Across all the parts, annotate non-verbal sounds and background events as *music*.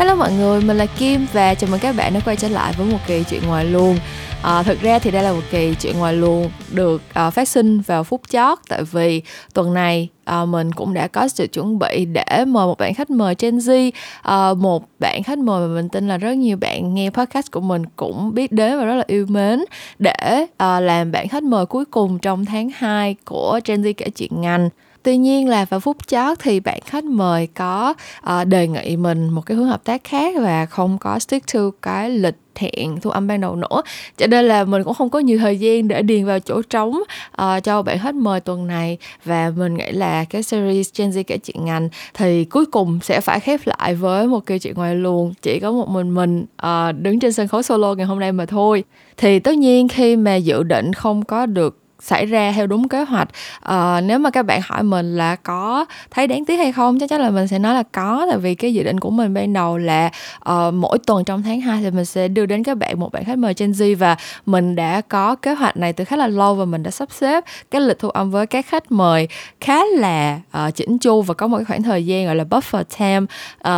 Hello mọi người, mình là Kim và chào mừng các bạn đã quay trở lại với một kỳ chuyện ngoài luồng. À, thực ra thì đây là một kỳ chuyện ngoài luồng được uh, phát sinh vào phút chót tại vì tuần này uh, mình cũng đã có sự chuẩn bị để mời một bạn khách mời Gen Z. Uh, một bạn khách mời mà mình tin là rất nhiều bạn nghe podcast của mình cũng biết đến và rất là yêu mến để uh, làm bạn khách mời cuối cùng trong tháng 2 của Gen Z kể chuyện ngành tuy nhiên là vào phút chót thì bạn khách mời có uh, đề nghị mình một cái hướng hợp tác khác và không có stick to cái lịch hẹn thu âm ban đầu nữa. Cho nên là mình cũng không có nhiều thời gian để điền vào chỗ trống uh, cho bạn khách mời tuần này. Và mình nghĩ là cái series Gen Z kể chuyện ngành thì cuối cùng sẽ phải khép lại với một câu chuyện ngoài luồng. Chỉ có một mình mình uh, đứng trên sân khấu solo ngày hôm nay mà thôi. Thì tất nhiên khi mà dự định không có được xảy ra theo đúng kế hoạch. À, nếu mà các bạn hỏi mình là có thấy đáng tiếc hay không chắc chắn là mình sẽ nói là có tại vì cái dự định của mình ban đầu là uh, mỗi tuần trong tháng 2 thì mình sẽ đưa đến các bạn một bạn khách mời Gen Z và mình đã có kế hoạch này từ khá là lâu và mình đã sắp xếp cái lịch thu âm với các khách mời khá là ờ, uh, chỉnh chu và có một cái khoảng thời gian gọi là buffer time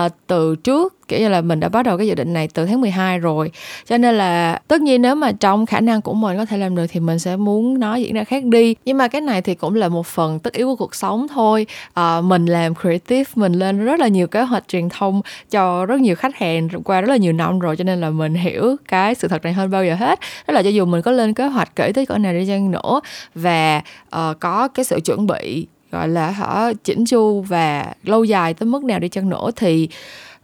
uh, từ trước kiểu như là mình đã bắt đầu cái dự định này từ tháng 12 rồi. Cho nên là tất nhiên nếu mà trong khả năng của mình có thể làm được thì mình sẽ muốn nó diễn ra khác đi. Nhưng mà cái này thì cũng là một phần tất yếu của cuộc sống thôi. À, mình làm creative mình lên rất là nhiều kế hoạch truyền thông cho rất nhiều khách hàng qua rất là nhiều năm rồi cho nên là mình hiểu cái sự thật này hơn bao giờ hết. Đó là cho dù mình có lên kế hoạch kể tới cỡ này đi chăng nữa và uh, có cái sự chuẩn bị gọi là hả chỉnh chu và lâu dài tới mức nào đi chăng nữa thì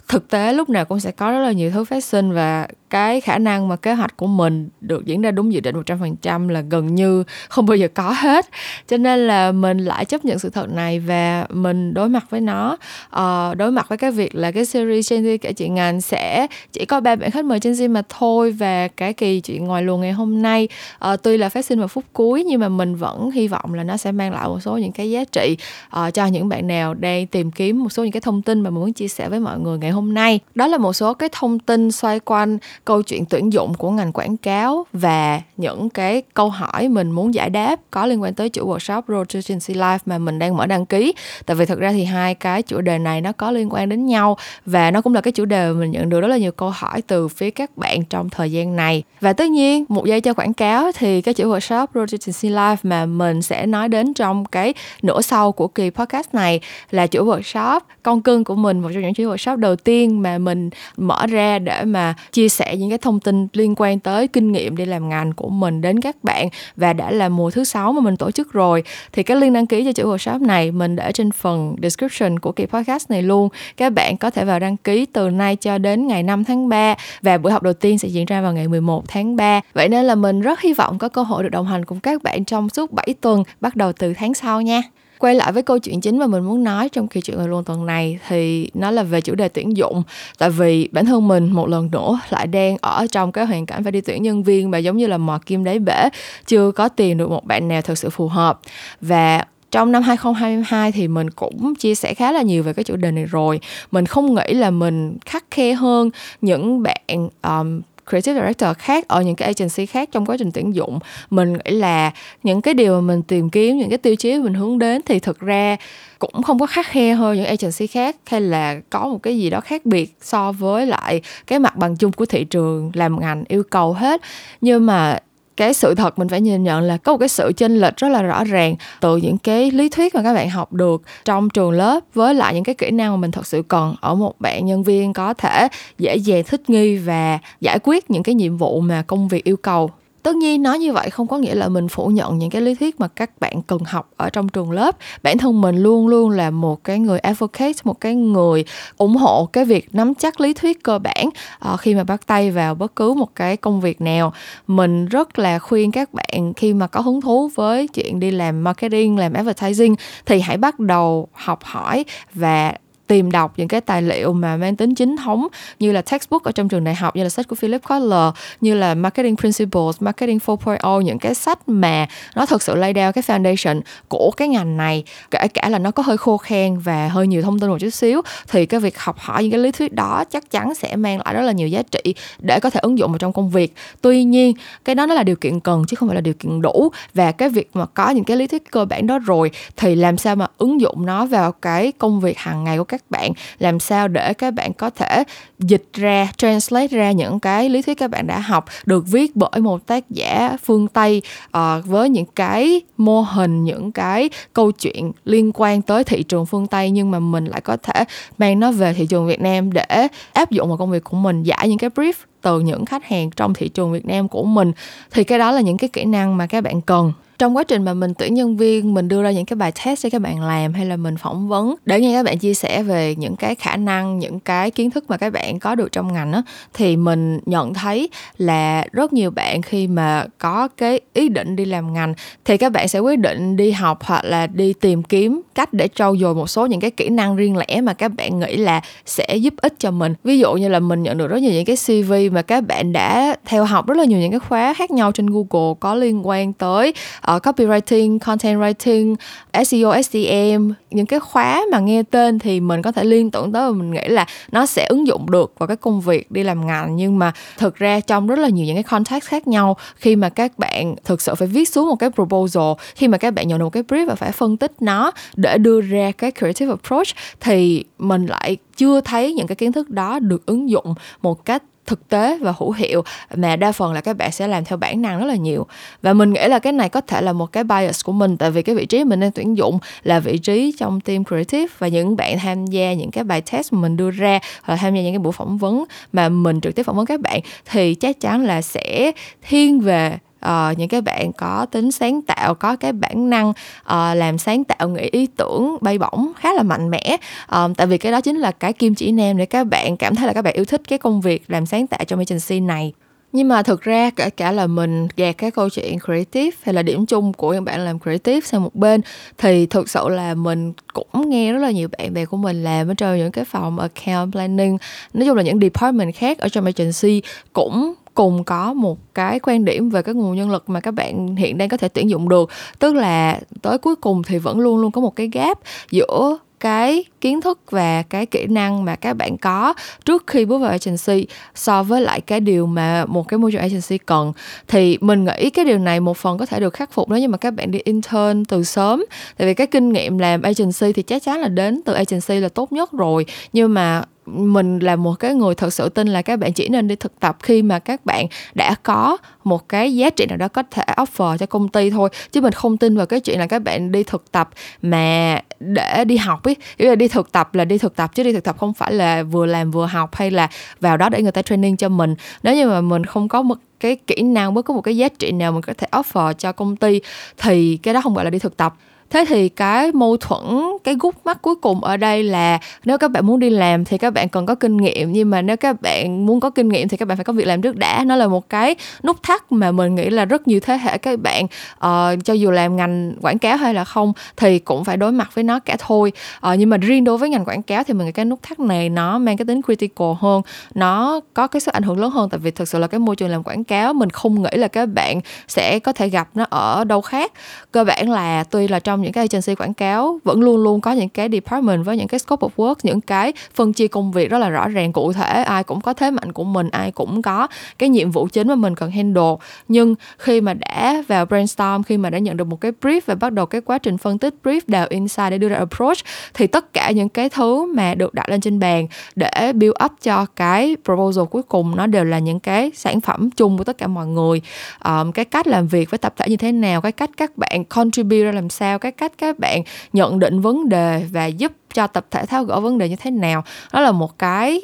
thực tế lúc nào cũng sẽ có rất là nhiều thứ phát sinh và cái khả năng mà kế hoạch của mình được diễn ra đúng dự định 100% là gần như không bao giờ có hết. Cho nên là mình lại chấp nhận sự thật này và mình đối mặt với nó. Uh, đối mặt với cái việc là cái series Gen Z kể chuyện ngành sẽ chỉ có ba bạn khách mời Gen Z mà thôi và cái kỳ chuyện ngoài luồng ngày hôm nay uh, tuy là phát sinh vào phút cuối nhưng mà mình vẫn hy vọng là nó sẽ mang lại một số những cái giá trị uh, cho những bạn nào đang tìm kiếm một số những cái thông tin mà mình muốn chia sẻ với mọi người ngày hôm nay. Đó là một số cái thông tin xoay quanh câu chuyện tuyển dụng của ngành quảng cáo và những cái câu hỏi mình muốn giải đáp có liên quan tới chủ workshop Road to Agency Life mà mình đang mở đăng ký. Tại vì thực ra thì hai cái chủ đề này nó có liên quan đến nhau và nó cũng là cái chủ đề mà mình nhận được rất là nhiều câu hỏi từ phía các bạn trong thời gian này. Và tất nhiên, một giây cho quảng cáo thì cái chủ workshop Road to Agency Life mà mình sẽ nói đến trong cái nửa sau của kỳ podcast này là chủ workshop. Con cưng của mình, một trong những chuỗi workshop đầu tiên mà mình mở ra để mà chia sẻ những cái thông tin liên quan tới kinh nghiệm đi làm ngành của mình đến các bạn và đã là mùa thứ sáu mà mình tổ chức rồi. Thì cái link đăng ký cho chuỗi workshop này mình để trên phần description của kỳ podcast này luôn. Các bạn có thể vào đăng ký từ nay cho đến ngày 5 tháng 3 và buổi học đầu tiên sẽ diễn ra vào ngày 11 tháng 3 vậy nên là mình rất hy vọng có cơ hội được đồng hành cùng các bạn trong suốt 7 tuần bắt đầu từ tháng sau nha quay lại với câu chuyện chính mà mình muốn nói trong kỳ chuyện người luôn tuần này thì nó là về chủ đề tuyển dụng. Tại vì bản thân mình một lần nữa lại đang ở trong cái hoàn cảnh phải đi tuyển nhân viên và giống như là mò kim đáy bể chưa có tìm được một bạn nào thực sự phù hợp. Và trong năm 2022 thì mình cũng chia sẻ khá là nhiều về cái chủ đề này rồi. Mình không nghĩ là mình khắc khe hơn những bạn um, creative director khác, ở những cái agency khác trong quá trình tuyển dụng. Mình nghĩ là những cái điều mà mình tìm kiếm, những cái tiêu chí mình hướng đến thì thực ra cũng không có khắc khe hơn những agency khác hay là có một cái gì đó khác biệt so với lại cái mặt bằng chung của thị trường làm ngành yêu cầu hết. Nhưng mà cái sự thật mình phải nhìn nhận là có một cái sự chênh lệch rất là rõ ràng từ những cái lý thuyết mà các bạn học được trong trường lớp với lại những cái kỹ năng mà mình thật sự cần ở một bạn nhân viên có thể dễ dàng thích nghi và giải quyết những cái nhiệm vụ mà công việc yêu cầu tất nhiên nói như vậy không có nghĩa là mình phủ nhận những cái lý thuyết mà các bạn cần học ở trong trường lớp. Bản thân mình luôn luôn là một cái người advocate, một cái người ủng hộ cái việc nắm chắc lý thuyết cơ bản ờ, khi mà bắt tay vào bất cứ một cái công việc nào. Mình rất là khuyên các bạn khi mà có hứng thú với chuyện đi làm marketing, làm advertising thì hãy bắt đầu học hỏi và tìm đọc những cái tài liệu mà mang tính chính thống như là textbook ở trong trường đại học như là sách của Philip Kotler như là Marketing Principles, Marketing 4.0 những cái sách mà nó thực sự lay down cái foundation của cái ngành này kể cả là nó có hơi khô khan và hơi nhiều thông tin một chút xíu thì cái việc học hỏi những cái lý thuyết đó chắc chắn sẽ mang lại rất là nhiều giá trị để có thể ứng dụng vào trong công việc. Tuy nhiên cái đó nó là điều kiện cần chứ không phải là điều kiện đủ và cái việc mà có những cái lý thuyết cơ bản đó rồi thì làm sao mà ứng dụng nó vào cái công việc hàng ngày của các các bạn làm sao để các bạn có thể dịch ra translate ra những cái lý thuyết các bạn đã học được viết bởi một tác giả phương tây uh, với những cái mô hình những cái câu chuyện liên quan tới thị trường phương tây nhưng mà mình lại có thể mang nó về thị trường việt nam để áp dụng vào công việc của mình giải những cái brief từ những khách hàng trong thị trường Việt Nam của mình. Thì cái đó là những cái kỹ năng mà các bạn cần trong quá trình mà mình tuyển nhân viên, mình đưa ra những cái bài test cho các bạn làm hay là mình phỏng vấn để nghe các bạn chia sẻ về những cái khả năng, những cái kiến thức mà các bạn có được trong ngành á, thì mình nhận thấy là rất nhiều bạn khi mà có cái ý định đi làm ngành thì các bạn sẽ quyết định đi học hoặc là đi tìm kiếm cách để trau dồi một số những cái kỹ năng riêng lẻ mà các bạn nghĩ là sẽ giúp ích cho mình. Ví dụ như là mình nhận được rất nhiều những cái cv mà các bạn đã theo học rất là nhiều những cái khóa khác nhau trên google có liên quan tới uh, copywriting, content writing, SEO, SEM những cái khóa mà nghe tên thì mình có thể liên tưởng tới và mình nghĩ là nó sẽ ứng dụng được vào cái công việc đi làm ngành. Nhưng mà thực ra trong rất là nhiều những cái context khác nhau khi mà các bạn thực sự phải viết xuống một cái proposal khi mà các bạn nhận được một cái brief và phải phân tích nó để đưa ra cái creative approach thì mình lại chưa thấy những cái kiến thức đó được ứng dụng một cách thực tế và hữu hiệu. Mà đa phần là các bạn sẽ làm theo bản năng rất là nhiều. Và mình nghĩ là cái này có thể là một cái bias của mình, tại vì cái vị trí mình đang tuyển dụng là vị trí trong team creative và những bạn tham gia những cái bài test mà mình đưa ra hoặc là tham gia những cái buổi phỏng vấn mà mình trực tiếp phỏng vấn các bạn thì chắc chắn là sẽ thiên về uh, những cái bạn có tính sáng tạo có cái bản năng uh, làm sáng tạo nghĩ ý tưởng bay bổng khá là mạnh mẽ. Um, tại vì cái đó chính là cái kim chỉ nam để các bạn cảm thấy là các bạn yêu thích cái công việc làm sáng tạo trong agency này. Nhưng mà thực ra kể cả là mình gạt cái câu chuyện creative hay là điểm chung của những bạn làm creative sang một bên thì thực sự là mình cũng nghe rất là nhiều bạn bè của mình làm ở trong những cái phòng account planning. Nói chung là những department khác ở trong agency cũng cùng có một cái quan điểm về cái nguồn nhân lực mà các bạn hiện đang có thể tuyển dụng được. Tức là tới cuối cùng thì vẫn luôn luôn có một cái gap giữa cái kiến thức và cái kỹ năng mà các bạn có trước khi bước vào agency so với lại cái điều mà một cái môi trường agency cần. Thì mình nghĩ cái điều này một phần có thể được khắc phục nếu như mà các bạn đi intern từ sớm. Tại vì cái kinh nghiệm làm agency thì chắc chắn là đến từ agency là tốt nhất rồi. Nhưng mà mình là một cái người thật sự tin là các bạn chỉ nên đi thực tập khi mà các bạn đã có một cái giá trị nào đó có thể offer cho công ty thôi. Chứ mình không tin vào cái chuyện là các bạn đi thực tập mà để đi học ấy nghĩa là đi thực tập là đi thực tập, chứ đi thực tập không phải là vừa làm vừa học hay là vào đó để người ta training cho mình. Nếu như mà mình không có một cái kỹ năng mới có một cái giá trị nào mình có thể offer cho công ty thì cái đó không gọi là đi thực tập thế thì cái mâu thuẫn cái gút mắt cuối cùng ở đây là nếu các bạn muốn đi làm thì các bạn cần có kinh nghiệm nhưng mà nếu các bạn muốn có kinh nghiệm thì các bạn phải có việc làm trước đã. Nó là một cái nút thắt mà mình nghĩ là rất nhiều thế hệ các bạn uh, cho dù làm ngành quảng cáo hay là không thì cũng phải đối mặt với nó cả thôi. Uh, nhưng mà riêng đối với ngành quảng cáo thì mình nghĩ cái nút thắt này nó mang cái tính critical hơn. Nó có cái sức ảnh hưởng lớn hơn tại vì thực sự là cái môi trường làm quảng cáo mình không nghĩ là các bạn sẽ có thể gặp nó ở đâu khác. Cơ bản là tuy là trong trong những cái agency quảng cáo vẫn luôn luôn có những cái department với những cái scope of work những cái phân chia công việc rất là rõ ràng cụ thể ai cũng có thế mạnh của mình ai cũng có cái nhiệm vụ chính mà mình cần handle. Nhưng khi mà đã vào brainstorm khi mà đã nhận được một cái brief và bắt đầu cái quá trình phân tích brief đào insight để đưa ra approach thì tất cả những cái thứ mà được đặt lên trên bàn để build up cho cái proposal cuối cùng nó đều là những cái sản phẩm chung của tất cả mọi người. Um, cái cách làm việc với tập thể như thế nào cái cách các bạn contribute ra làm sao cái cái cách các bạn nhận định vấn đề và giúp cho tập thể tháo gỡ vấn đề như thế nào. Đó là một cái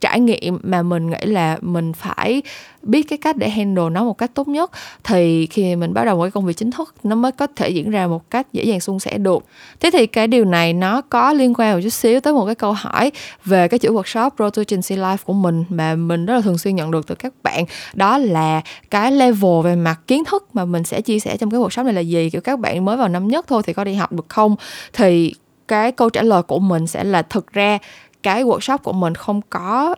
trải nghiệm mà mình nghĩ là mình phải biết cái cách để handle nó một cách tốt nhất, thì khi mình bắt đầu một cái công việc chính thức, nó mới có thể diễn ra một cách dễ dàng suôn sẻ được. Thế thì cái điều này nó có liên quan một chút xíu tới một cái câu hỏi về cái chuỗi workshop Road to Agency Life của mình mà mình rất là thường xuyên nhận được từ các bạn. Đó là cái level về mặt kiến thức mà mình sẽ chia sẻ trong cái workshop này là gì, kiểu, các bạn mới vào năm nhất thôi thì có đi học được không? Thì cái câu trả lời của mình sẽ là, thực ra cái workshop của mình không có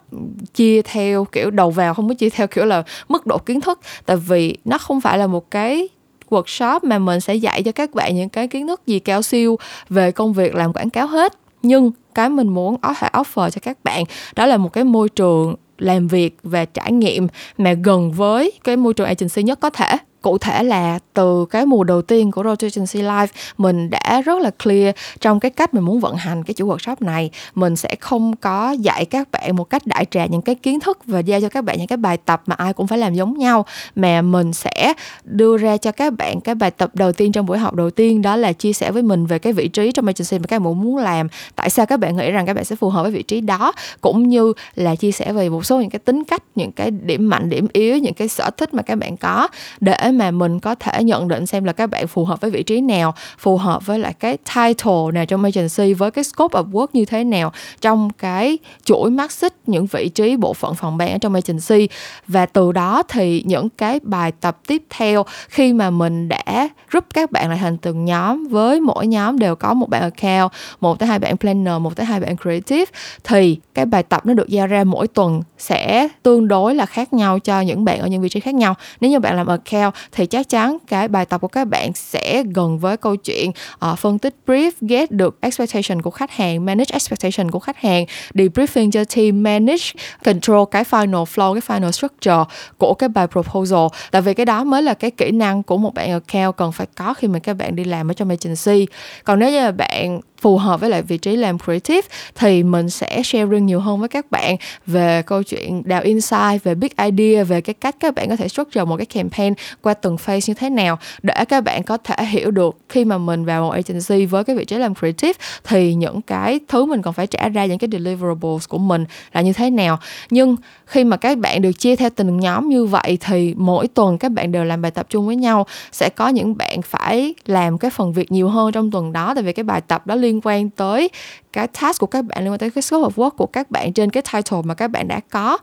chia theo, kiểu, đầu vào không có chia theo, kiểu là, mức độ kiến thức. Tại vì nó không phải là một cái workshop mà mình sẽ dạy cho các bạn những cái kiến thức gì cao siêu về công việc, làm quảng cáo hết. Nhưng cái mình muốn có thể offer cho các bạn đó là một cái môi trường làm việc và trải nghiệm mà gần với cái môi trường agency nhất có thể cụ thể là từ cái mùa đầu tiên của Rotagency Life mình đã rất là clear trong cái cách mình muốn vận hành cái chủ workshop này. Mình sẽ không có dạy các bạn một cách đại trà những cái kiến thức và giao cho các bạn những cái bài tập mà ai cũng phải làm giống nhau. Mà mình sẽ đưa ra cho các bạn cái bài tập đầu tiên trong buổi học đầu tiên, đó là chia sẻ với mình về cái vị trí trong agency mà các bạn muốn làm, tại sao các bạn nghĩ rằng các bạn sẽ phù hợp với vị trí đó, cũng như là chia sẻ về một số những cái tính cách, những cái điểm mạnh, điểm yếu, những cái sở thích mà các bạn có để mà mình có thể nhận định xem là các bạn phù hợp với vị trí nào, phù hợp với lại cái title nào trong agency, với cái scope of work như thế nào, trong cái chuỗi mắt xích những vị trí, bộ phận phòng ban ở trong agency. Và từ đó thì những cái bài tập tiếp theo, khi mà mình đã group các bạn lại thành từng nhóm, với mỗi nhóm đều có một bạn account, một tới hai bạn planner, một tới hai bạn creative, thì cái bài tập nó được giao ra mỗi tuần sẽ tương đối là khác nhau cho những bạn ở những vị trí khác nhau. Nếu như bạn làm account thì chắc chắn cái bài tập của các bạn sẽ gần với câu chuyện uh, phân tích brief get được expectation của khách hàng manage expectation của khách hàng debriefing cho team manage control cái final flow cái final structure của cái bài proposal. Tại vì cái đó mới là cái kỹ năng của một bạn account cần phải có khi mà các bạn đi làm ở trong agency. Còn nếu như là bạn phù hợp với lại vị trí làm creative, thì mình sẽ sharing nhiều hơn với các bạn về câu chuyện đào insight, về big idea, về cái cách các bạn có thể structure một cái campaign qua từng phase như thế nào. Để các bạn có thể hiểu được khi mà mình vào một agency với cái vị trí làm creative, thì những cái thứ mình còn phải trả ra những cái deliverables của mình là như thế nào. Nhưng khi mà các bạn được chia theo từng nhóm như vậy, thì mỗi tuần các bạn đều làm bài tập chung với nhau. Sẽ có những bạn phải làm cái phần việc nhiều hơn trong tuần đó, tại vì cái bài tập đó liên liên quan tới cái task của các bạn, liên quan tới cái scope of work của các bạn trên cái title mà các bạn đã có.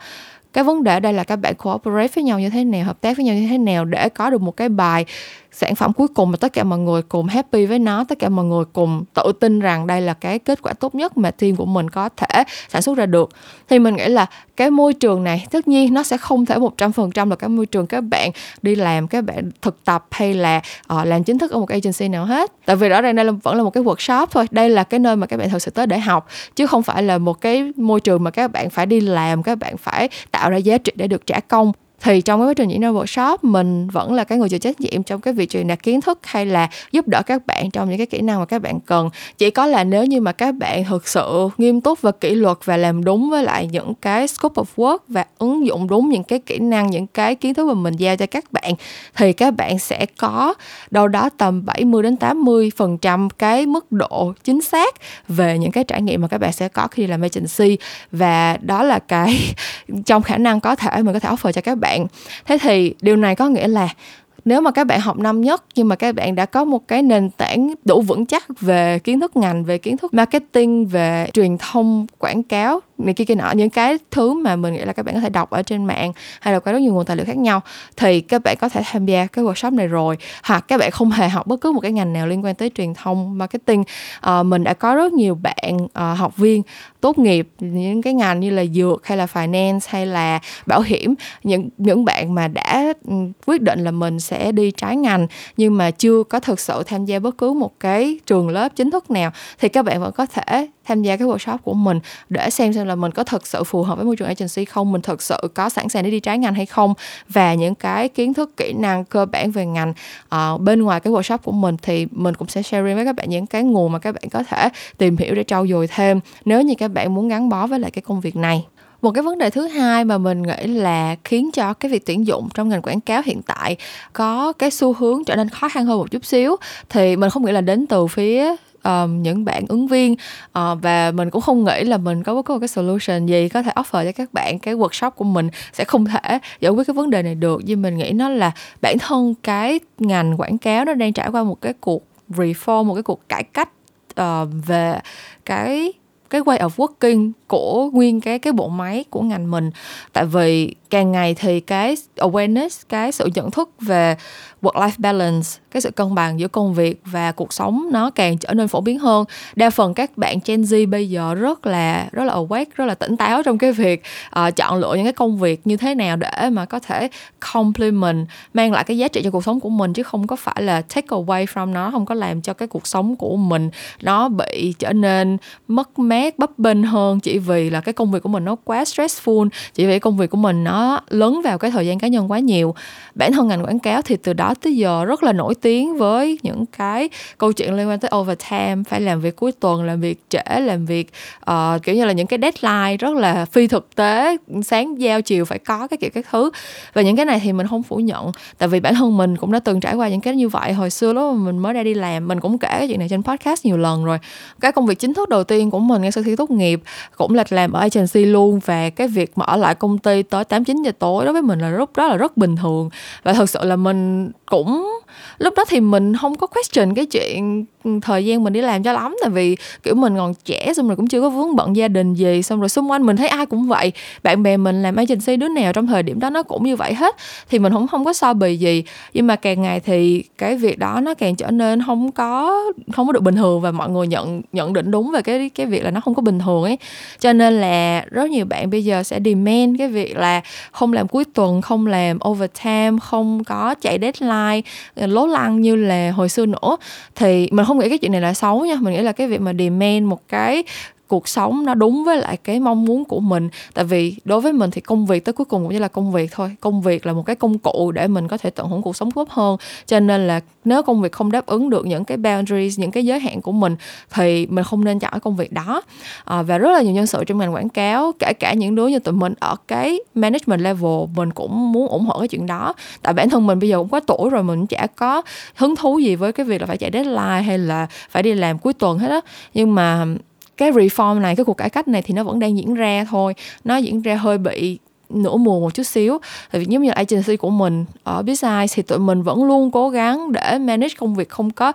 Cái vấn đề ở đây là các bạn cooperate với nhau như thế nào, hợp tác với nhau như thế nào để có được một cái bài sản phẩm cuối cùng mà tất cả mọi người cùng happy với nó tất cả mọi người cùng tự tin rằng đây là cái kết quả tốt nhất mà team của mình có thể sản xuất ra được. Thì mình nghĩ là cái môi trường này tất nhiên nó sẽ không thể một trăm phần trăm là cái môi trường các bạn đi làm các bạn thực tập hay là uh, làm chính thức ở một agency nào hết. Tại vì rõ ràng đây là vẫn là một cái workshop thôi đây là cái nơi mà các bạn thực sự tới để học chứ không phải là một cái môi trường mà các bạn phải đi làm các bạn phải tạo ra giá trị để được trả công thì trong cái quá trình diễn ra workshop, mình vẫn là cái người chịu trách nhiệm trong cái việc truyền đạt kiến thức hay là giúp đỡ các bạn trong những cái kỹ năng mà các bạn cần. Chỉ có là nếu như mà các bạn thực sự nghiêm túc và kỷ luật và làm đúng với lại những cái scope of work và ứng dụng đúng những cái kỹ năng, những cái kiến thức mà mình giao cho các bạn, thì các bạn sẽ có đâu đó tầm 70 đến 80 phần trăm cái mức độ chính xác về những cái trải nghiệm mà các bạn sẽ có khi làm agency. Và đó là cái *laughs* trong khả năng có thể mình có thể offer cho các bạn bạn. Thế thì điều này có nghĩa là nếu mà các bạn học năm nhất nhưng mà các bạn đã có một cái nền tảng đủ vững chắc về kiến thức ngành, về kiến thức marketing, về truyền thông, quảng cáo này kia kia nọ. Những cái thứ mà mình nghĩ là các bạn có thể đọc ở trên mạng hay là có rất nhiều nguồn tài liệu khác nhau thì các bạn có thể tham gia cái workshop này rồi. Hoặc các bạn không hề học bất cứ một cái ngành nào liên quan tới truyền thông marketing. À, mình đã có rất nhiều bạn à, học viên tốt nghiệp những cái ngành như là dược hay là finance hay là bảo hiểm. Những những bạn mà đã ừ, quyết định là mình sẽ đi trái ngành nhưng mà chưa có thực sự tham gia bất cứ một cái trường lớp chính thức nào thì các bạn vẫn có thể tham gia cái workshop của mình để xem xem là mình có thực sự phù hợp với môi trường agency không mình thực sự có sẵn sàng để đi trái ngành hay không. Và những cái kiến thức kỹ năng cơ bản về ngành uh, bên ngoài cái workshop của mình thì mình cũng sẽ sharing với các bạn những cái nguồn mà các bạn có thể tìm hiểu để trau dồi thêm nếu như các bạn muốn gắn bó với lại cái công việc này. Một cái vấn đề thứ hai mà mình nghĩ là khiến cho cái việc tuyển dụng trong ngành quảng cáo hiện tại có cái xu hướng trở nên khó khăn hơn một chút xíu thì mình không nghĩ là đến từ phía um, những bạn ứng viên. Uh, và mình cũng không nghĩ là mình có bất cứ một cái solution gì có thể offer cho các bạn cái workshop của mình sẽ không thể giải quyết cái vấn đề này được. Nhưng mình nghĩ nó là bản thân cái ngành quảng cáo nó đang trải qua một cái cuộc reform một cái cuộc cải cách uh, về cái cái way of working của nguyên cái cái bộ máy của ngành mình. Tại vì càng ngày thì cái awareness cái sự nhận thức về work life balance cái sự cân bằng giữa công việc và cuộc sống nó càng trở nên phổ biến hơn. Đa phần các bạn Gen Z bây giờ rất là rất là awake rất là tỉnh táo trong cái việc uh, chọn lựa những cái công việc như thế nào để mà có thể complement mang lại cái giá trị cho cuộc sống của mình chứ không có phải là take away from nó không có làm cho cái cuộc sống của mình nó bị trở nên mất mát bấp bênh hơn chỉ vì là cái công việc của mình nó quá stressful chỉ vì công việc của mình nó nó lớn vào cái thời gian cá nhân quá nhiều. Bản thân ngành quảng cáo thì từ đó tới giờ rất là nổi tiếng với những cái câu chuyện liên quan tới overtime phải làm việc cuối tuần làm việc trễ làm việc uh, kiểu như là những cái deadline rất là phi thực tế sáng giao chiều phải có cái kiểu các thứ. Và những cái này thì mình không phủ nhận tại vì bản thân mình cũng đã từng trải qua những cái như vậy hồi xưa lúc mà mình mới ra đi làm. Mình cũng kể cái chuyện này trên podcast nhiều lần rồi. Cái công việc chính thức đầu tiên của mình ngay sau khi tốt nghiệp cũng là làm ở agency luôn và cái việc mà ở lại công ty tới tám 9 giờ tối đối với mình là lúc đó là rất bình thường. Và thật sự là mình cũng, lúc đó thì mình không có question cái chuyện thời gian mình đi làm cho lắm. Tại vì, kiểu, mình còn trẻ xong rồi cũng chưa có vướng bận gia đình gì. Xong rồi xung quanh mình thấy ai cũng vậy. Bạn bè mình làm agency đứa nào trong thời điểm đó nó cũng như vậy hết. Thì mình cũng không có so bì gì. Nhưng mà càng ngày thì cái việc đó nó càng trở nên không có không có được bình thường và mọi người nhận nhận định đúng về cái cái việc là nó không có bình thường ấy. Cho nên là rất nhiều bạn bây giờ sẽ demand cái việc là không làm cuối tuần, không làm overtime, không có chạy deadline ờ, lố lăng như là hồi xưa nữa. Thì mình không nghĩ cái chuyện này là xấu nha, mình nghĩ là cái việc mà demand một cái cuộc sống nó đúng với lại cái mong muốn của mình. Tại vì đối với mình thì công việc tới cuối cùng cũng như là công việc thôi. Công việc là một cái công cụ để mình có thể tận hưởng cuộc sống tốt hơn. Cho nên là nếu công việc không đáp ứng được những cái boundaries những cái giới hạn của mình thì mình không nên chọn cái công việc đó. À, và rất là nhiều nhân sự trong ngành quảng cáo kể cả những đứa như tụi mình ở cái management level mình cũng muốn ủng hộ cái chuyện đó. Tại bản thân mình bây giờ cũng có tuổi rồi mình chả có hứng thú gì với cái việc là phải chạy deadline hay là phải đi làm cuối tuần hết á. Nhưng mà cái reform này, cái cuộc cải cách này thì nó vẫn đang diễn ra thôi. Nó diễn ra hơi bị nửa mùa một chút xíu. Tại vì giống như agency của mình ở business thì tụi mình vẫn luôn cố gắng để manage công việc không có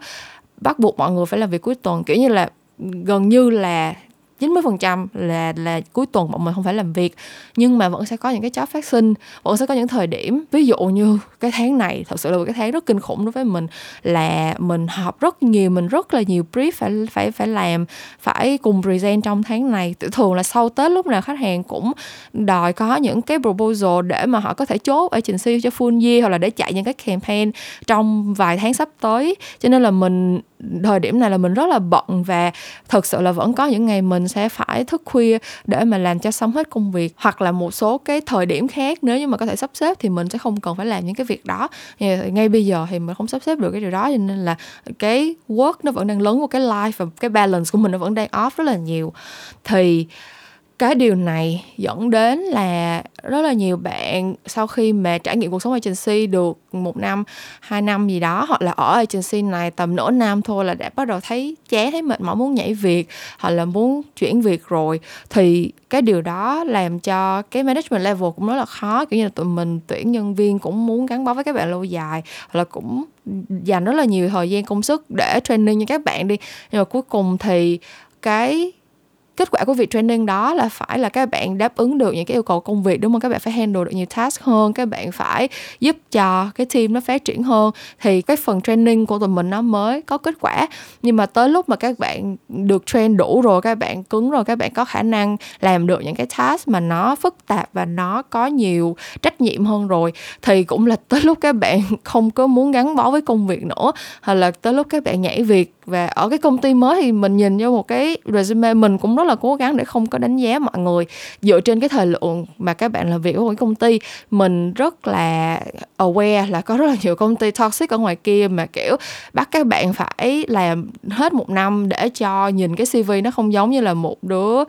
bắt buộc mọi người phải làm việc cuối tuần. Kiểu như là gần như là 90% là là cuối tuần bọn mình không phải làm việc, nhưng mà vẫn sẽ có những cái job phát sinh, vẫn sẽ có những thời điểm. Ví dụ như cái tháng này, thật sự là một cái tháng rất kinh khủng đối với mình, là mình họp rất nhiều, mình rất là nhiều brief phải phải phải làm, phải cùng present trong tháng này. Thường là sau tết lúc nào khách hàng cũng đòi có những cái proposal để mà họ có thể chốt agency cho full year hoặc là để chạy những cái campaign trong vài tháng sắp tới. Cho nên là mình thời điểm này là mình rất là bận và thật sự là vẫn có những ngày mình sẽ phải thức khuya để mà làm cho xong hết công việc. Hoặc là một số cái thời điểm khác, nếu như mà có thể sắp xếp thì mình sẽ không cần phải làm những cái việc đó. Ngay bây giờ thì mình không sắp xếp được cái điều đó, cho nên là cái work nó vẫn đang lớn của cái life và cái balance của mình nó vẫn đang off rất là nhiều. Thì cái điều này dẫn đến là rất là nhiều bạn sau khi mà trải nghiệm cuộc sống agency được một năm, hai năm gì đó, hoặc là ở agency này tầm nửa năm thôi là đã bắt đầu thấy chán thấy mệt mỏi, muốn nhảy việc, hoặc là muốn chuyển việc rồi. Thì cái điều đó làm cho cái management level cũng rất là khó. Kiểu như là tụi mình tuyển nhân viên cũng muốn gắn bó với các bạn lâu dài, hoặc là cũng dành rất là nhiều thời gian, công sức để training cho các bạn đi. Nhưng mà cuối cùng thì cái kết quả của việc training đó là phải là các bạn đáp ứng được những cái yêu cầu công việc, đúng không? Các bạn phải handle được nhiều task hơn, các bạn phải giúp cho cái team nó phát triển hơn. Thì cái phần training của tụi mình nó mới có kết quả. Nhưng mà tới lúc mà các bạn được train đủ rồi, các bạn cứng rồi, các bạn có khả năng làm được những cái task mà nó phức tạp và nó có nhiều trách nhiệm hơn rồi, thì cũng là tới lúc các bạn *laughs* không có muốn gắn bó với công việc nữa. Hoặc là tới lúc các bạn nhảy việc. Và ở cái công ty mới thì mình nhìn vô một cái resume mình cũng rất là cố gắng để không có đánh giá mọi người. Dựa trên cái thời lượng mà các bạn làm việc ở một công ty mình rất là aware là có rất là nhiều công ty toxic ở ngoài kia mà kiểu bắt các bạn phải làm hết một năm để cho nhìn cái cv nó không giống như là một đứa uh,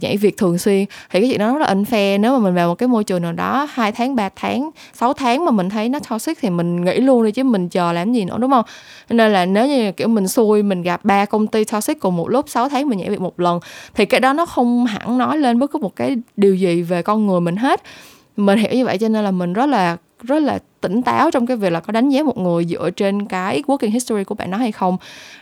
nhảy việc thường xuyên. Thì cái chuyện đó rất là unfair. Nếu mà mình vào một cái môi trường nào đó hai tháng 3 tháng 6 tháng mà mình thấy nó toxic thì mình nghĩ luôn đi chứ mình chờ làm gì nữa đúng không? Nên là nếu như kiểu mình xui mình gặp ba công ty toxic cùng một lúc 6 tháng mình nhảy việc một lần thì cái đó nó không hẳn nói lên bất cứ một cái điều gì về con người mình hết. Mình hiểu như vậy cho nên là mình rất là rất là tỉnh táo trong cái việc là có đánh giá một người dựa trên cái working history của bạn đó hay không.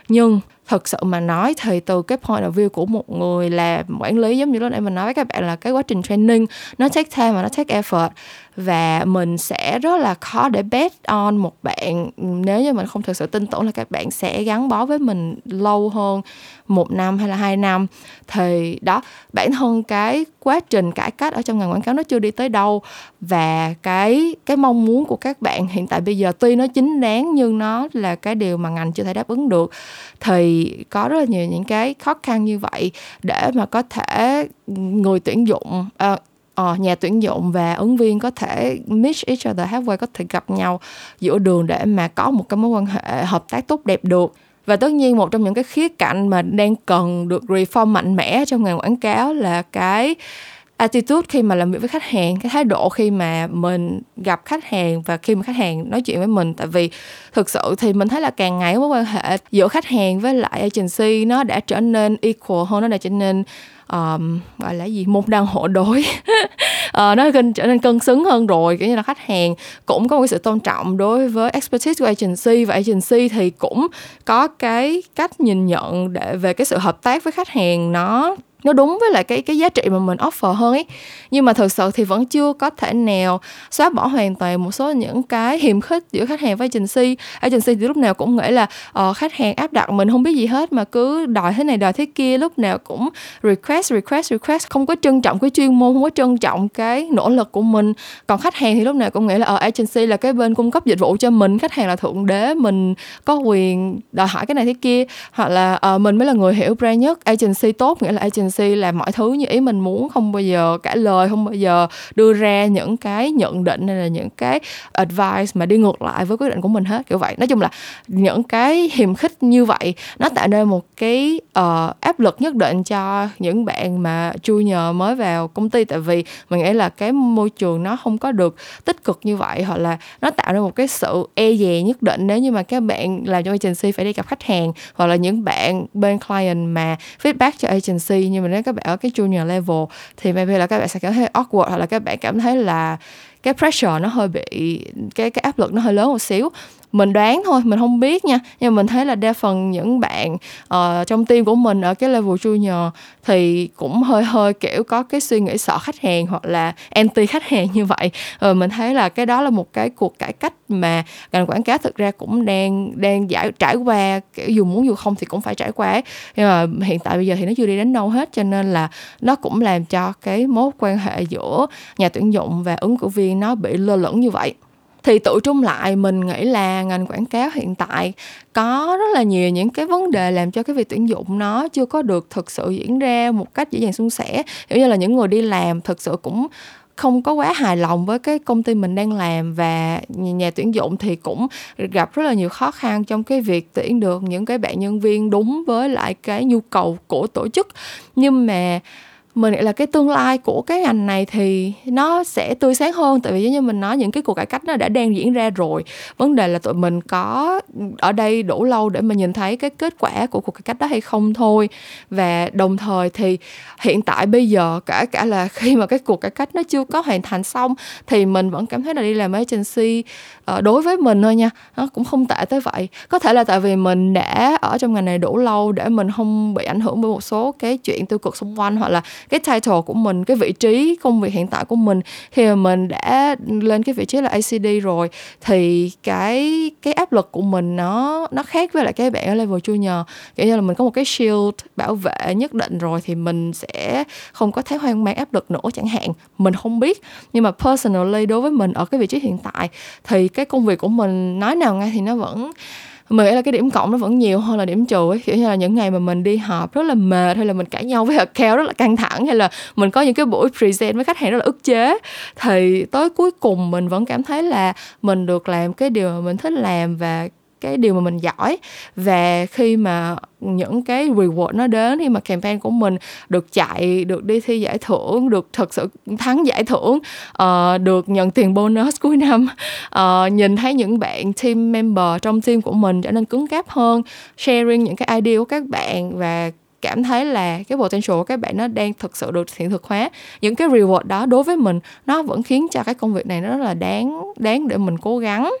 Nhưng thật sự mà nói thì từ cái point of view của một người làm quản lý, giống như lúc nãy mình nói với các bạn là cái quá trình training, nó take time và nó take effort. Và mình sẽ rất là khó để bet on một bạn. Nếu như mình không thực sự tin tưởng là các bạn sẽ gắn bó với mình lâu hơn một năm hay là hai năm, thì đó, bản thân cái quá trình cải cách ở trong ngành quảng cáo nó chưa đi tới đâu. Và cái cái mong muốn của các các bạn hiện tại bây giờ tuy nó chính đáng nhưng nó là cái điều mà ngành chưa thể đáp ứng được thì có rất là nhiều những cái khó khăn như vậy để mà có thể người tuyển dụng uh, uh, nhà tuyển dụng và ứng viên có thể meet each other halfway có thể gặp nhau giữa đường để mà có một cái mối quan hệ hợp tác tốt đẹp được. Và tất nhiên một trong những cái khía cạnh mà đang cần được reform mạnh mẽ trong ngành quảng cáo là cái attitude khi mà làm việc với khách hàng cái thái độ khi mà mình gặp khách hàng và khi mà khách hàng nói chuyện với mình. Tại vì thực sự thì mình thấy là càng ngày mối quan hệ giữa khách hàng với lại agency nó đã trở nên equal hơn nó đã trở nên um, gọi là gì? Một đàn hộ đối. Uh, *laughs* nó trở nên cân xứng hơn rồi. Kiểu như là khách hàng cũng có một sự tôn trọng đối với expertise của agency và agency thì cũng có cái cách nhìn nhận để về cái sự hợp tác với khách hàng nó nó đúng với lại cái cái giá trị mà mình offer hơn ấy. Nhưng mà thực sự thì vẫn chưa có thể nào xóa bỏ hoàn toàn một số những cái hiềm khích giữa khách hàng với agency. Agency thì lúc nào cũng nghĩ là uh, khách hàng áp đặt mình không biết gì hết mà cứ đòi thế này đòi thế kia lúc nào cũng request request request không có trân trọng cái chuyên môn không có trân trọng cái nỗ lực của mình. Còn khách hàng thì lúc nào cũng nghĩ là ở uh, agency là cái bên cung cấp dịch vụ cho mình khách hàng là thượng đế mình có quyền đòi hỏi cái này thế kia. Hoặc là uh, mình mới là người hiểu brand nhất. Agency tốt nghĩa là agency agency làm mọi thứ như ý mình muốn không bao giờ cãi lời không bao giờ đưa ra những cái nhận định hay là những cái advice mà đi ngược lại với quyết định của mình hết kiểu vậy. Nói chung là những cái hiềm khích như vậy nó tạo nên một cái uh, áp lực nhất định cho những bạn mà chui nhờ mới vào công ty. Tại vì mình nghĩ là cái môi trường nó không có được tích cực như vậy hoặc là nó tạo ra một cái sự e dè nhất định. Nếu như mà các bạn làm cho agency phải đi gặp khách hàng hoặc là những bạn bên client mà feedback cho agency nhưng mình đến các bạn ở cái junior level thì maybe là các bạn sẽ cảm thấy awkward hoặc là các bạn cảm thấy là cái pressure nó hơi bị, cái cái áp lực nó hơi lớn một xíu mình đoán thôi mình không biết nha. Nhưng mà mình thấy là đa phần những bạn uh, trong team của mình ở cái level junior thì cũng hơi hơi kiểu có cái suy nghĩ sợ khách hàng hoặc là anti khách hàng như vậy. Rồi mình thấy là cái đó là một cái cuộc cải cách mà ngành quảng cáo thực ra cũng đang đang giải trải qua kiểu dù muốn dù không thì cũng phải trải qua ấy. nhưng mà hiện tại bây giờ thì nó chưa đi đến đâu hết cho nên là nó cũng làm cho cái mối quan hệ giữa nhà tuyển dụng và ứng cử viên nó bị lơ lửng như vậy thì tự trung lại, mình nghĩ là ngành quảng cáo hiện tại có rất là nhiều những cái vấn đề làm cho cái việc tuyển dụng nó chưa có được thực sự diễn ra một cách dễ dàng suôn sẻ. Kiểu như là những người đi làm thực sự cũng không có quá hài lòng với cái công ty mình đang làm và nhà tuyển dụng thì cũng gặp rất là nhiều khó khăn trong cái việc tuyển được những cái bạn nhân viên đúng với lại cái nhu cầu của tổ chức. Nhưng mà mình nghĩ là cái tương lai của cái ngành này thì nó sẽ tươi sáng hơn. Tại vì giống như mình nói, những cái cuộc cải cách nó đã đang diễn ra rồi. Vấn đề là tụi mình có ở đây đủ lâu để mà nhìn thấy cái kết quả của cuộc cải cách đó hay không thôi. Và đồng thời thì hiện tại bây giờ cả cả là *laughs* khi mà cái cuộc cải cách nó chưa có hoàn thành xong, thì mình vẫn cảm thấy là đi làm agency ờ, đối với mình thôi nha. Nó cũng không tệ tới vậy. Có thể là tại vì mình đã ở trong ngành này đủ lâu để mình không bị ảnh hưởng bởi một số cái chuyện tiêu cực xung quanh, hoặc là cái title của mình, cái vị trí công việc hiện tại của mình. Khi mà mình đã lên cái vị trí là ACD rồi. Thì cái cái áp lực của mình nó nó khác với lại cái bạn ở level junior. Kiểu như là mình có một cái shield bảo vệ nhất định rồi thì mình sẽ không có thấy hoang mang áp lực nữa chẳng hạn. Mình không biết. Nhưng mà personally đối với mình ở cái vị trí hiện tại thì cái công việc của mình nói nào ngay thì nó vẫn mình nghĩ là cái điểm cộng nó vẫn nhiều hơn là điểm trừ ấy. Kiểu như là những ngày mà mình đi họp rất là mệt, hay là mình cãi nhau với account rất là căng thẳng, hay là mình có những cái buổi present với khách hàng rất là ức chế, thì tới cuối cùng mình vẫn cảm thấy là mình được làm cái điều mà mình thích làm và cái điều mà mình giỏi. Và khi mà những cái reward nó đến khi mà campaign của mình được chạy được đi thi giải thưởng được thực sự thắng giải thưởng uh, được nhận tiền bonus cuối năm uh, nhìn thấy những bạn team member trong team của mình trở nên cứng cáp hơn sharing những cái idea của các bạn và cảm thấy là cái potential của các bạn nó đang thực sự được hiện thực hóa. Những cái reward đó đối với mình, nó vẫn khiến cho cái công việc này nó rất là đáng đáng để mình cố gắng.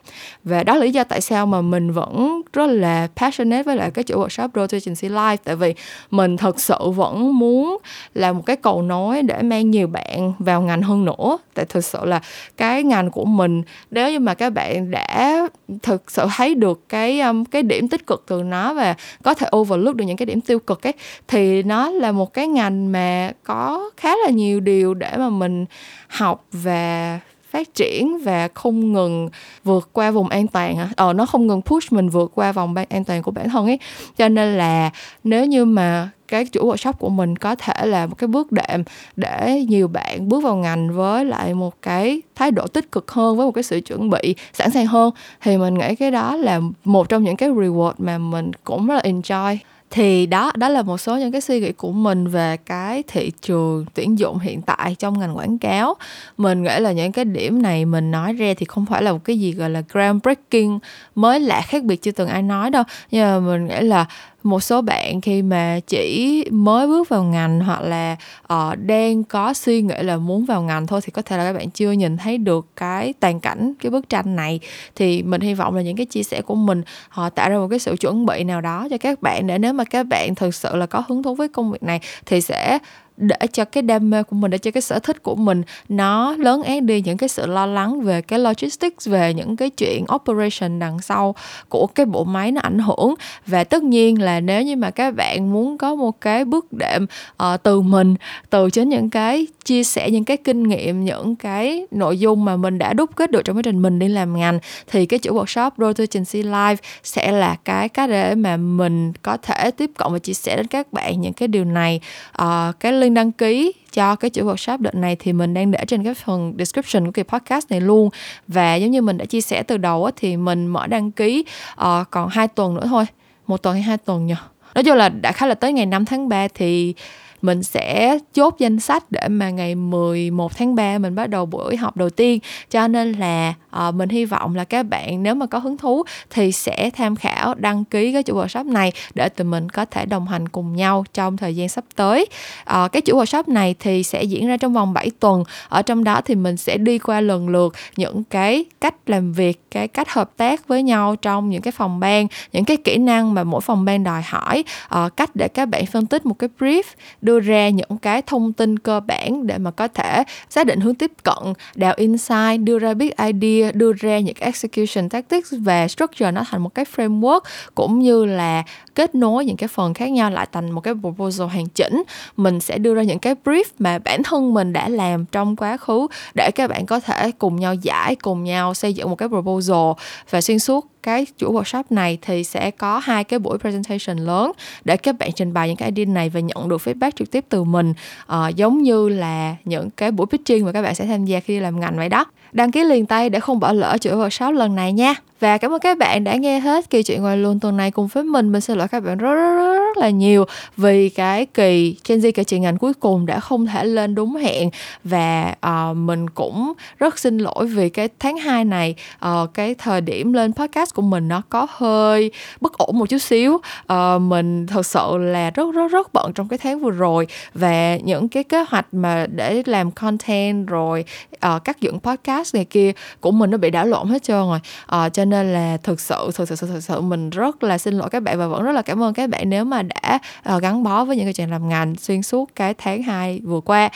Và đó là lý do tại sao mà mình vẫn rất là passionate với lại cái chuỗi workshop Road to Agency Life. Tại vì mình thật sự vẫn muốn là một cái cầu nối để mang nhiều bạn vào ngành hơn nữa. Tại thực sự là cái ngành của mình, nếu như mà các bạn đã thực sự thấy được cái um, cái điểm tích cực từ nó và có thể overlook được những cái điểm tiêu cực ấy thì nó là một cái ngành mà có khá là nhiều điều để mà mình học và phát triển và không ngừng vượt qua vùng an toàn hả? ờ nó không ngừng push mình vượt qua vòng an toàn của bản thân ấy cho nên là nếu như mà cái chủ workshop của mình có thể là một cái bước đệm để nhiều bạn bước vào ngành với lại một cái thái độ tích cực hơn, với một cái sự chuẩn bị sẵn sàng hơn. Thì mình nghĩ cái đó là một trong những cái reward mà mình cũng rất là enjoy. Thì đó đó là một số những cái suy nghĩ của mình về cái thị trường tuyển dụng hiện tại trong ngành quảng cáo. Mình nghĩ là những cái điểm này mình nói ra thì không phải là một cái gì gọi là groundbreaking mới lạ khác biệt chưa từng ai nói đâu. Nhưng mà mình nghĩ là một số bạn khi mà chỉ mới bước vào ngành hoặc là uh, đang có suy nghĩ là muốn vào ngành thôi thì có thể là các bạn chưa nhìn thấy được cái toàn cảnh cái bức tranh này. Thì mình hy vọng là những cái chia sẻ của mình họ tạo ra một cái sự chuẩn bị nào đó cho các bạn để nếu mà các bạn thực sự là có hứng thú với công việc này thì sẽ để cho cái đam mê của mình để cho cái sở thích của mình nó lớn át đi. Những cái sự lo lắng về cái logistics về những cái chuyện operation đằng sau của cái bộ máy nó ảnh hưởng. Và tất nhiên là nếu như mà các bạn muốn có một cái bước đệm uh, từ mình từ chính những cái chia sẻ những cái kinh nghiệm những cái nội dung mà mình đã đúc kết được trong quá trình mình đi làm ngành thì cái chuỗi workshop Road to Agency Live sẽ là cái cách để mà mình có thể tiếp cận và chia sẻ đến các bạn những cái điều này. Uh, cái link đăng ký cho cái chuỗi workshop đợt này thì mình đang để trên cái phần description của kỳ podcast này luôn. Và giống như mình đã chia sẻ từ đầu á, thì mình mở đăng ký uh, còn hai tuần nữa thôi. Một tuần hay hai tuần nhỉ nói chung là đã khá là tới ngày 5 tháng 3 thì mình sẽ chốt danh sách để mà ngày 11 tháng 3 mình bắt đầu buổi học đầu tiên. Cho nên là uh, mình hy vọng là các bạn nếu mà có hứng thú thì sẽ tham khảo đăng ký cái chuỗi workshop này để tụi mình có thể đồng hành cùng nhau trong thời gian sắp tới. Uh, cái chuỗi workshop này thì sẽ diễn ra trong vòng 7 tuần. Ở trong đó thì mình sẽ đi qua lần lượt những cái cách làm việc cái cách hợp tác với nhau trong những cái phòng ban những cái kỹ năng mà mỗi phòng ban đòi hỏi. Uh, cách để các bạn phân tích một cái brief đưa đưa ra những cái thông tin cơ bản để mà có thể xác định hướng tiếp cận, đào insight, đưa ra big idea, đưa ra những cái execution tactics và structure nó thành một cái framework, cũng như là kết nối những cái phần khác nhau lại thành một cái proposal hoàn chỉnh. Mình sẽ đưa ra những cái brief mà bản thân mình đã làm trong quá khứ để các bạn có thể cùng nhau giải, cùng nhau xây dựng một cái proposal và xuyên suốt cái chuỗi workshop này thì sẽ có hai cái buổi presentation lớn để các bạn trình bày những cái idea này và nhận được feedback trực tiếp từ mình. Uh, giống như là những cái buổi pitching mà các bạn sẽ tham gia khi làm ngành vậy đó đăng ký liền tay để không bỏ lỡ chuỗi workshop lần này nha. Và cảm ơn các bạn đã nghe hết kỳ chuyện ngoài luôn tuần này cùng với mình. Mình xin lỗi các bạn rất rất rất, rất là nhiều vì cái kỳ Gen Z kể chuyện ngành cuối cùng đã không thể lên đúng hẹn. Và uh, mình cũng rất xin lỗi vì cái tháng 2 này uh, cái thời điểm lên podcast của mình nó có hơi bất ổn một chút xíu. Uh, mình thật sự là rất rất rất bận trong cái tháng vừa rồi. Và những cái kế hoạch mà để làm content rồi uh, cắt dựng podcast này kia của mình nó bị đảo lộn hết trơn rồi. À, cho nên là thực sự thực sự thực sự mình rất là xin lỗi các bạn và vẫn rất là cảm ơn các bạn nếu mà đã uh, gắn bó với những cái chuyện làm ngành xuyên suốt cái tháng 2 vừa qua.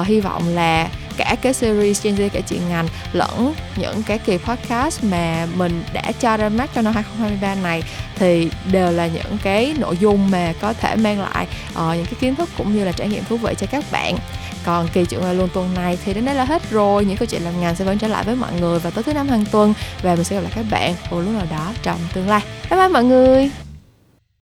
Uh, hy vọng là cả cái series Gen Z cả chuyện ngành lẫn những cái kỳ podcast mà mình đã cho ra mắt cho năm 2023 này thì đều là những cái nội dung mà có thể mang lại uh, những cái kiến thức cũng như là trải nghiệm thú vị cho các bạn còn kỳ chuyện ngoài luôn tuần này thì đến đây là hết rồi. Những câu chuyện làm ngành sẽ vẫn trở lại với mọi người vào tối thứ năm hàng tuần. Và mình sẽ gặp lại các bạn vào lúc nào đó trong tương lai. Bye bye mọi người!